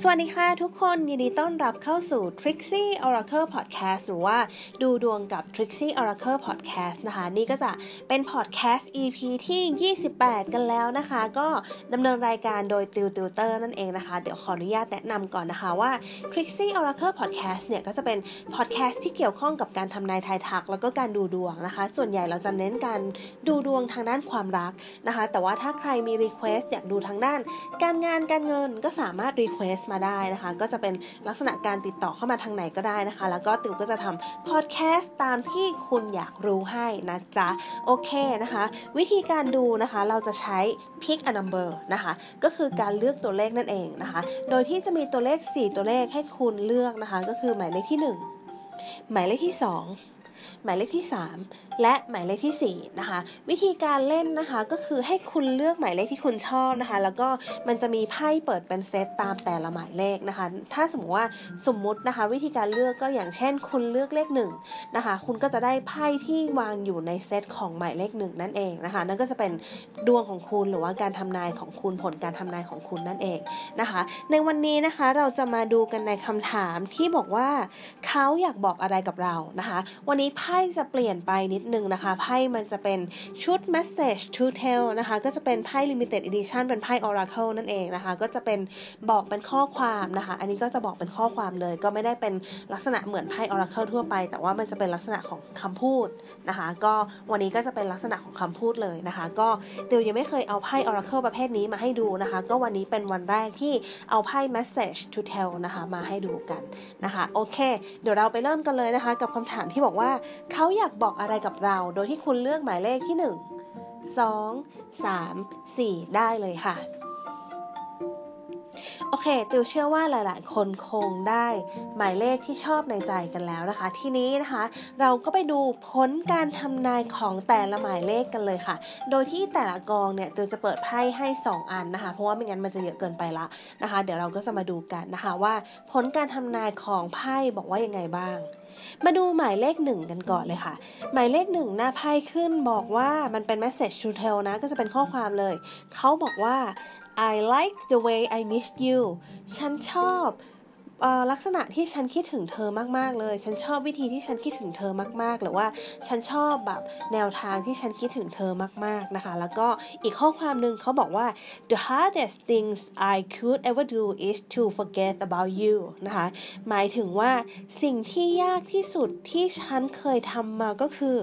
สวัสดีค่ะทุกคนยินดีต้อนรับเข้าสู่ Trixie Oracle Podcast หรือว่าดูดวงกับ Trixie Oracle Podcast นะคะ นี่ก็จะเป็น Podcast EP ที่ 28 กันแล้วนะคะ ก็ดำเนินรายการโดยติวติวเตอร์นั่นเองนะคะ เดี๋ยวขออนุญาตแนะนำก่อนนะคะว่า Trixie Oracle Podcast เนี่ย ก็จะเป็น podcast ที่เกี่ยวข้องกับการทำนายทายทัก แล้วก็การดูดวงนะคะ ส่วนใหญ่เราจะเน้นการดูดวงทางด้านความรักนะคะ แต่ว่าถ้าใครมี request อยากดูทางด้าน การงานการเงินก็สามารถ request มาได้นะคะ ก็จะเป็นลักษณะการติดต่อเข้ามาทางไหนก็ได้นะคะ แล้วก็ติวก็จะทำ podcast ตามที่คุณอยากรู้ให้นะจ๊ะ โอเคนะคะ วิธีการดูนะคะเราจะใช้ pick a number นะคะ ก็คือการเลือกตัวเลขนั่นเองนะคะ โดยที่จะมีตัวเลข 4 ตัวเลขให้คุณเลือกนะคะ ก็คือหมายเลขที่ 1 หมายเลขที่ 2 หมายเลขที่ 3และหมายเลขที่ 4 นะคะ วิธีการเล่นนะคะก็คือให้คุณเลือกหมายเลขที่คุณชอบนะคะ แล้วก็มันจะมีไพ่เปิดเป็นเซตตามแต่ละหมายเลขนะคะ ถ้าสมมติว่าสมมุตินะคะ วิธีการเลือกก็อย่างเช่น คุณเลือกเลข1นะคะ คุณก็จะได้ไพ่ที่วางอยู่ในเซตของหมายเลขหนึ่งนั่นเองนะคะ นั่นก็จะเป็นดวงของคุณหรือว่าการทำนายของคุณผลการทำนายของคุณนั่นเองนะคะ ในวันนี้นะคะเราจะมาดูกันในคำถามที่บอกว่าเขาอยากบอกอะไรกับเรานะคะ วันนี้ไพ่จะเปลี่ยนไปนิดนึงนะคะ ไพ่มันจะเป็นชุด message to tell นะคะ ก็จะเป็นไพ่ limited edition เป็นไพ่ oracle นั่นเองนะคะ ก็จะเป็นบอกเป็นข้อความนะคะ อันนี้ก็จะบอกเป็นข้อความเลย ก็ไม่ได้เป็นลักษณะเหมือนไพ่ oracle ทั่วไป แต่ว่ามันจะเป็นลักษณะของคำพูดนะคะ ก็วันนี้ก็จะเป็นลักษณะของคำพูดเลยนะคะ ก็เดี๋ยวยังไม่เคยเอาไพ่ oracle ประเภทนี้มาให้ดูนะคะ ก็วันนี้เป็นวันแรกที่เอาไพ่ message to tell นะคะ มาให้ดูกันนะคะ โอเค เดี๋ยวเราไปเริ่มกันเลยนะคะ กับคำถามที่บอกว่าเขาอยากบอกอะไรกับเรา โดยที่คุณเลือกหมายเลขที่ 1 2 3 4 ได้เลยค่ะ โอเค ติวเชื่อว่าหลาย ๆ คนคงได้หมายเลขที่ชอบในใจกันแล้วนะคะ ทีนี้นะคะ เราก็ไปดูผลการทำนายของแต่ละหมายเลขกันเลยค่ะ โดยที่แต่ละกองเนี่ยติวจะเปิดไพ่ให้ 2 อันนะคะ เพราะว่าไม่งั้นมันจะเยอะเกินไปละนะคะ เดี๋ยวเราก็จะมาดูกันนะคะว่าผลการทำนายของไพ่บอกว่ายังไงบ้าง มาดูหมายเลขหนึ่งกันก่อนเลยค่ะ หมายเลขหนึ่งหน้าไพ่ขึ้นบอกว่ามันเป็น message to tell นะก็จะเป็นข้อความเลย เขาบอกว่า I like the way I miss you ฉันชอบลักษณะที่ฉันคิดถึงเธอมาก ๆ เลย ฉันชอบวิธีที่ฉันคิดถึงเธอมาก ๆ หรือว่าฉันชอบแบบแนวทางที่ฉันคิดถึงเธอมาก ๆ นะคะ แล้วก็อีกข้อความหนึ่งเขาบอกว่า the hardest things I could ever do is to forget about you นะคะ หมายถึงว่าสิ่งที่ยากที่สุดที่ฉันเคยทำมาก็คือ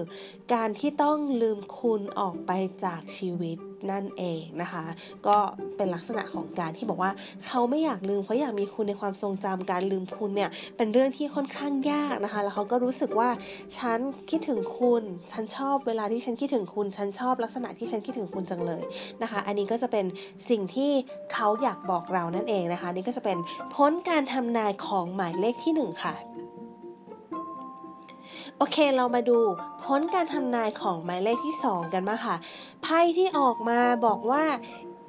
การที่ต้องลืมคุณออกไปจากชีวิตนั่นเองนะคะ ก็เป็นลักษณะของการที่บอกว่าเขาไม่อยากลืมเขาอยากมีคุณในความทรงจำการลืมคุณเนี่ยเป็นเรื่องที่ค่อนข้างยากนะคะ แล้วเขาก็รู้สึกว่าฉันคิดถึงคุณ ฉันชอบเวลาที่ฉันคิดถึงคุณ ฉันชอบลักษณะที่ฉันคิดถึงคุณจังเลยนะคะ อันนี้ก็จะเป็นสิ่งที่เขาอยากบอกเรานั่นเองนะคะ นี่ก็จะเป็นพ้นการทำนายของหมายเลขที่ 1 ค่ะ โอเคเรามาดูพ้นการทำนายของหมายเลขที่ 2 กันมาค่ะ ไพ่ที่ออกมาบอกว่า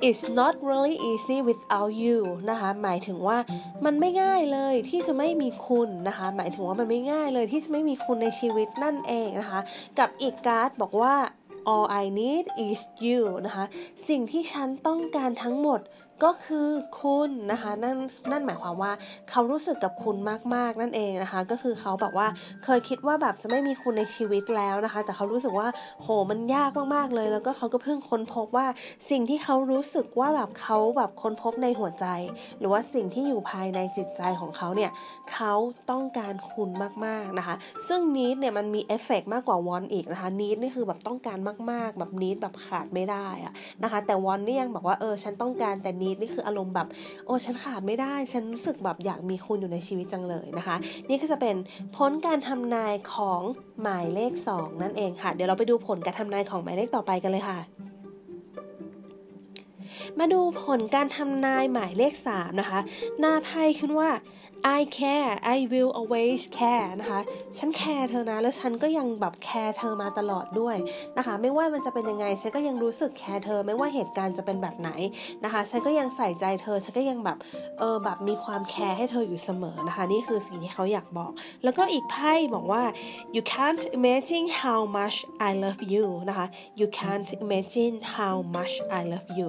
it's not really easy without you นะคะ หมายถึงว่ามันไม่ง่ายเลยที่จะไม่มีคุณนะคะ หมายถึงว่ามันไม่ง่ายเลยที่จะไม่มีคุณในชีวิตนั่นเองนะคะ กับอีกการ์ดบอกว่า all I need is you นะคะ สิ่งที่ฉันต้องการทั้งหมด ก็คือคุณนะคะนั่นนั่นหมายความว่าเขารู้สึกกับคุณมากๆนั่นเองนะคะ ก็คือเขาแบบว่าเคยคิดว่าแบบจะไม่มีคุณในชีวิตแล้วนะคะ แต่เขารู้สึกว่าโหมันยากมากๆเลย แล้วก็เขาก็เพิ่งค้นพบว่าสิ่งที่เขารู้สึกว่าแบบเขาแบบค้นพบในหัวใจ หรือว่าสิ่งที่อยู่ภายในจิตใจของเขาเนี่ยเขาต้องการคุณมากๆนะคะ ซึ่งนิดเนี่ยมันมีเอฟเฟกมากกว่าวอนอีกนะคะนิดนี่คือแบบต้องการมากๆ แบบนิดแบบขาดไม่ได้อะนะคะ แต่วอนนี่ยังบอกว่าเออฉันต้องการแต่นิดนี่คืออารมณ์แบบ โอ้ฉันขาดไม่ได้ ฉันรู้สึกแบบอยากมีคุณอยู่ในชีวิตจังเลยนะคะ นี่ก็จะเป็นผลการทำนายของหมายเลข 2 นั่นเองค่ะ เดี๋ยวเราไปดูผลการทำนายของหมายเลขต่อไปกันเลยค่ะมาดูผลการทำนายหมายเลข 3 นะคะ หน้าไพ่ขึ้นว่า I care I will always care นะคะ ฉันแคร์เธอนะ แล้วฉันก็ยังแบบแคร์เธอมาตลอดด้วยนะคะ ไม่ว่ามันจะเป็นยังไง ฉันก็ยังรู้สึกแคร์เธอ ไม่ว่าเหตุการณ์จะเป็นแบบไหนนะคะ ฉันก็ยังใส่ใจเธอ ฉันก็ยังแบบ เออ แบบมีความแคร์ให้เธออยู่เสมอนะคะ นี่คือสิ่งที่เขาอยากบอก แล้วก็อีกไพ่บอกว่า you can't imagine how much I love you นะคะ you can't imagine how much I love you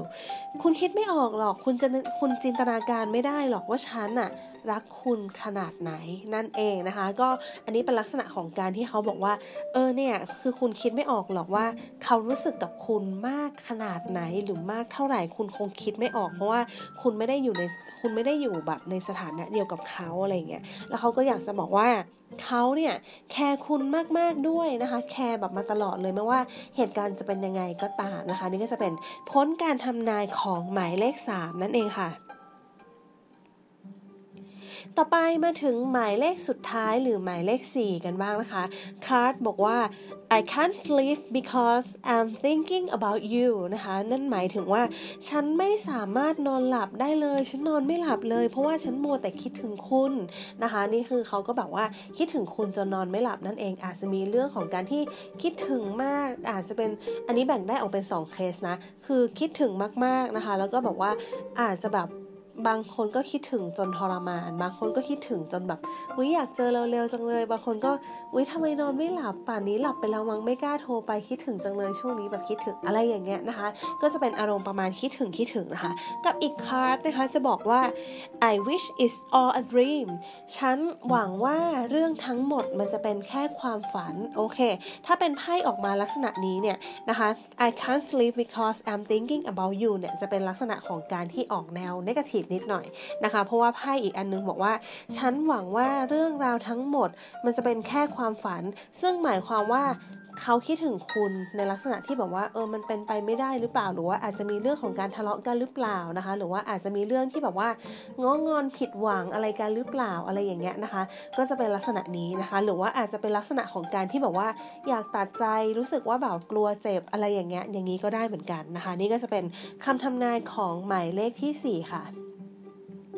คุณคิดไม่ออกหรอก คุณจะ คุณจินตนาการไม่ได้หรอกว่าฉันอะ รักคุณขนาดไหนนั่นเองนะคะ ก็อันนี้เป็นลักษณะของการที่เขาบอกว่า เออเนี่ยคือคุณคิดไม่ออกหรอกว่า เขารู้สึกกับคุณมากขนาดไหนหรือมากเท่าไหร่คุณคงคิดไม่ออก เพราะว่าคุณไม่ได้อยู่ในคุณไม่ได้อยู่แบบในสถานะเดียวกับเขาอะไรเงี้ยแล้วเขาก็อยากจะบอกว่าเขาเนี่ยแคร์คุณมาก ๆ ด้วยนะคะ แคร์แบบมาตลอดเลยไม่ว่าเหตุการณ์จะเป็นยังไงก็ตามนะคะ นี่ก็จะเป็นผลการทำนายของหมายเลข 3 นั่นเองค่ะ ต่อไปมาถึงหมายเลขสุดท้ายหรือหมายเลข 4 กันบ้างนะคะ card บอกว่า I can't sleep because I'm thinking about you นะคะ นั่นหมายถึงว่า ฉันไม่สามารถนอนหลับได้เลย ฉันนอนไม่หลับเลย เพราะว่าฉันมัวแต่คิดถึงคุณนะคะ นี่คือเขาก็แบบว่าคิดถึงคุณจนนอนไม่หลับนั่นเอง อาจจะมีเรื่องของการที่คิดถึงมาก อาจจะเป็น อันนี้แบ่งได้ออกเป็น 2 เคสนะ คือคิดถึงมากๆนะคะ แล้วก็แบบว่าอาจจะแบบ บางคนก็คิดถึงจนทรมาน บางคนก็คิดถึงจนแบบวิอยากเจอเร็วๆจังเลย บางคนก็วิทำไมนอนไม่หลับป่านนี้หลับไปแล้วมั้งไม่กล้าโทรไปคิดถึงจังเลยช่วงนี้แบบคิดถึงอะไรอย่างเงี้ยนะคะ ก็จะเป็นอารมณ์ประมาณคิดถึงคิดถึงนะคะ กับอีกคาร์ดนะคะจะบอกว่า I wish it's all a dream ฉันหวังว่าเรื่องทั้งหมดมันจะเป็นแค่ความฝันโอเค ถ้าเป็นไพ่ออกมาลักษณะนี้เนี่ยนะคะ I can't sleep because I'm thinking about you เนี่ยจะเป็นลักษณะของการที่ออกแนว negative นิดหน่อยนะคะ เพราะว่าไพ่อีกอันนึงบอกว่า ฉันหวังว่าเรื่องราวทั้งหมด มันจะเป็นแค่ความฝัน ซึ่งหมายความว่าเขาคิดถึงคุณในลักษณะที่แบบว่าเออมันเป็นไปไม่ได้หรือเปล่าหรือว่าอาจจะมีเรื่องของการทะเลาะกันหรือเปล่านะคะ หรือว่าอาจจะมีเรื่องที่แบบว่าง้องอนผิดหวังอะไรกันหรือเปล่าอะไรอย่างเงี้ยนะคะ ก็จะเป็นลักษณะนี้นะคะ หรือว่าอาจจะเป็นลักษณะของการที่แบบว่าอยากตัดใจรู้สึกว่าแบบกลัวเจ็บอะไรอย่างเงี้ยอย่างนี้ก็ได้เหมือนกันนะคะ นี่ก็จะเป็นคำทำนายของหมายเลขที่ 4 ค่ะ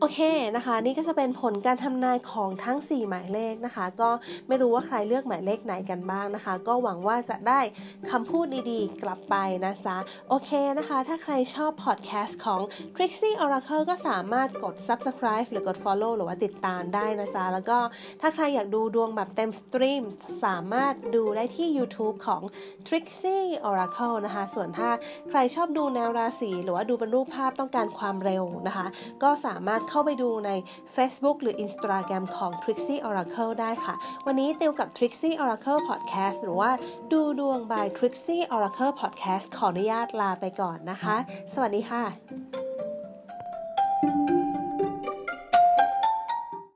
โอเคนะคะ นี่ก็จะเป็นผลการทำนายของทั้ง 4 หมายเลขนะคะ ก็ไม่รู้ว่าใครเลือกหมายเลขไหนกันบ้างนะคะ ก็หวังว่าจะได้คำพูดดีๆ กลับไปนะจ๊ะ โอเคนะคะ ถ้าใครชอบพอดแคสต์ของ Trixie Oracle ก็สามารถกด subscribe หรือกด follow หรือว่าติดตามได้นะจ๊ะ แล้วก็ถ้าใครอยากดูดวงแบบเต็ม stream สามารถดูได้ที่ YouTube ของ Trixie Oracle นะคะ ส่วนถ้าใครชอบดูแนวราศีหรือว่าดูเป็นรูปภาพต้องการความเร็วนะคะ ก็สามารถเข้าไปดูใน Facebook หรือ Instagram ของ Trixie Oracle ได้ค่ะ วันนี้ติวกับ Trixie Oracle Podcast หรือว่าดูดวง by Trixie Oracle Podcast ขออนุญาตลาไปก่อนนะคะ สวัสดีค่ะ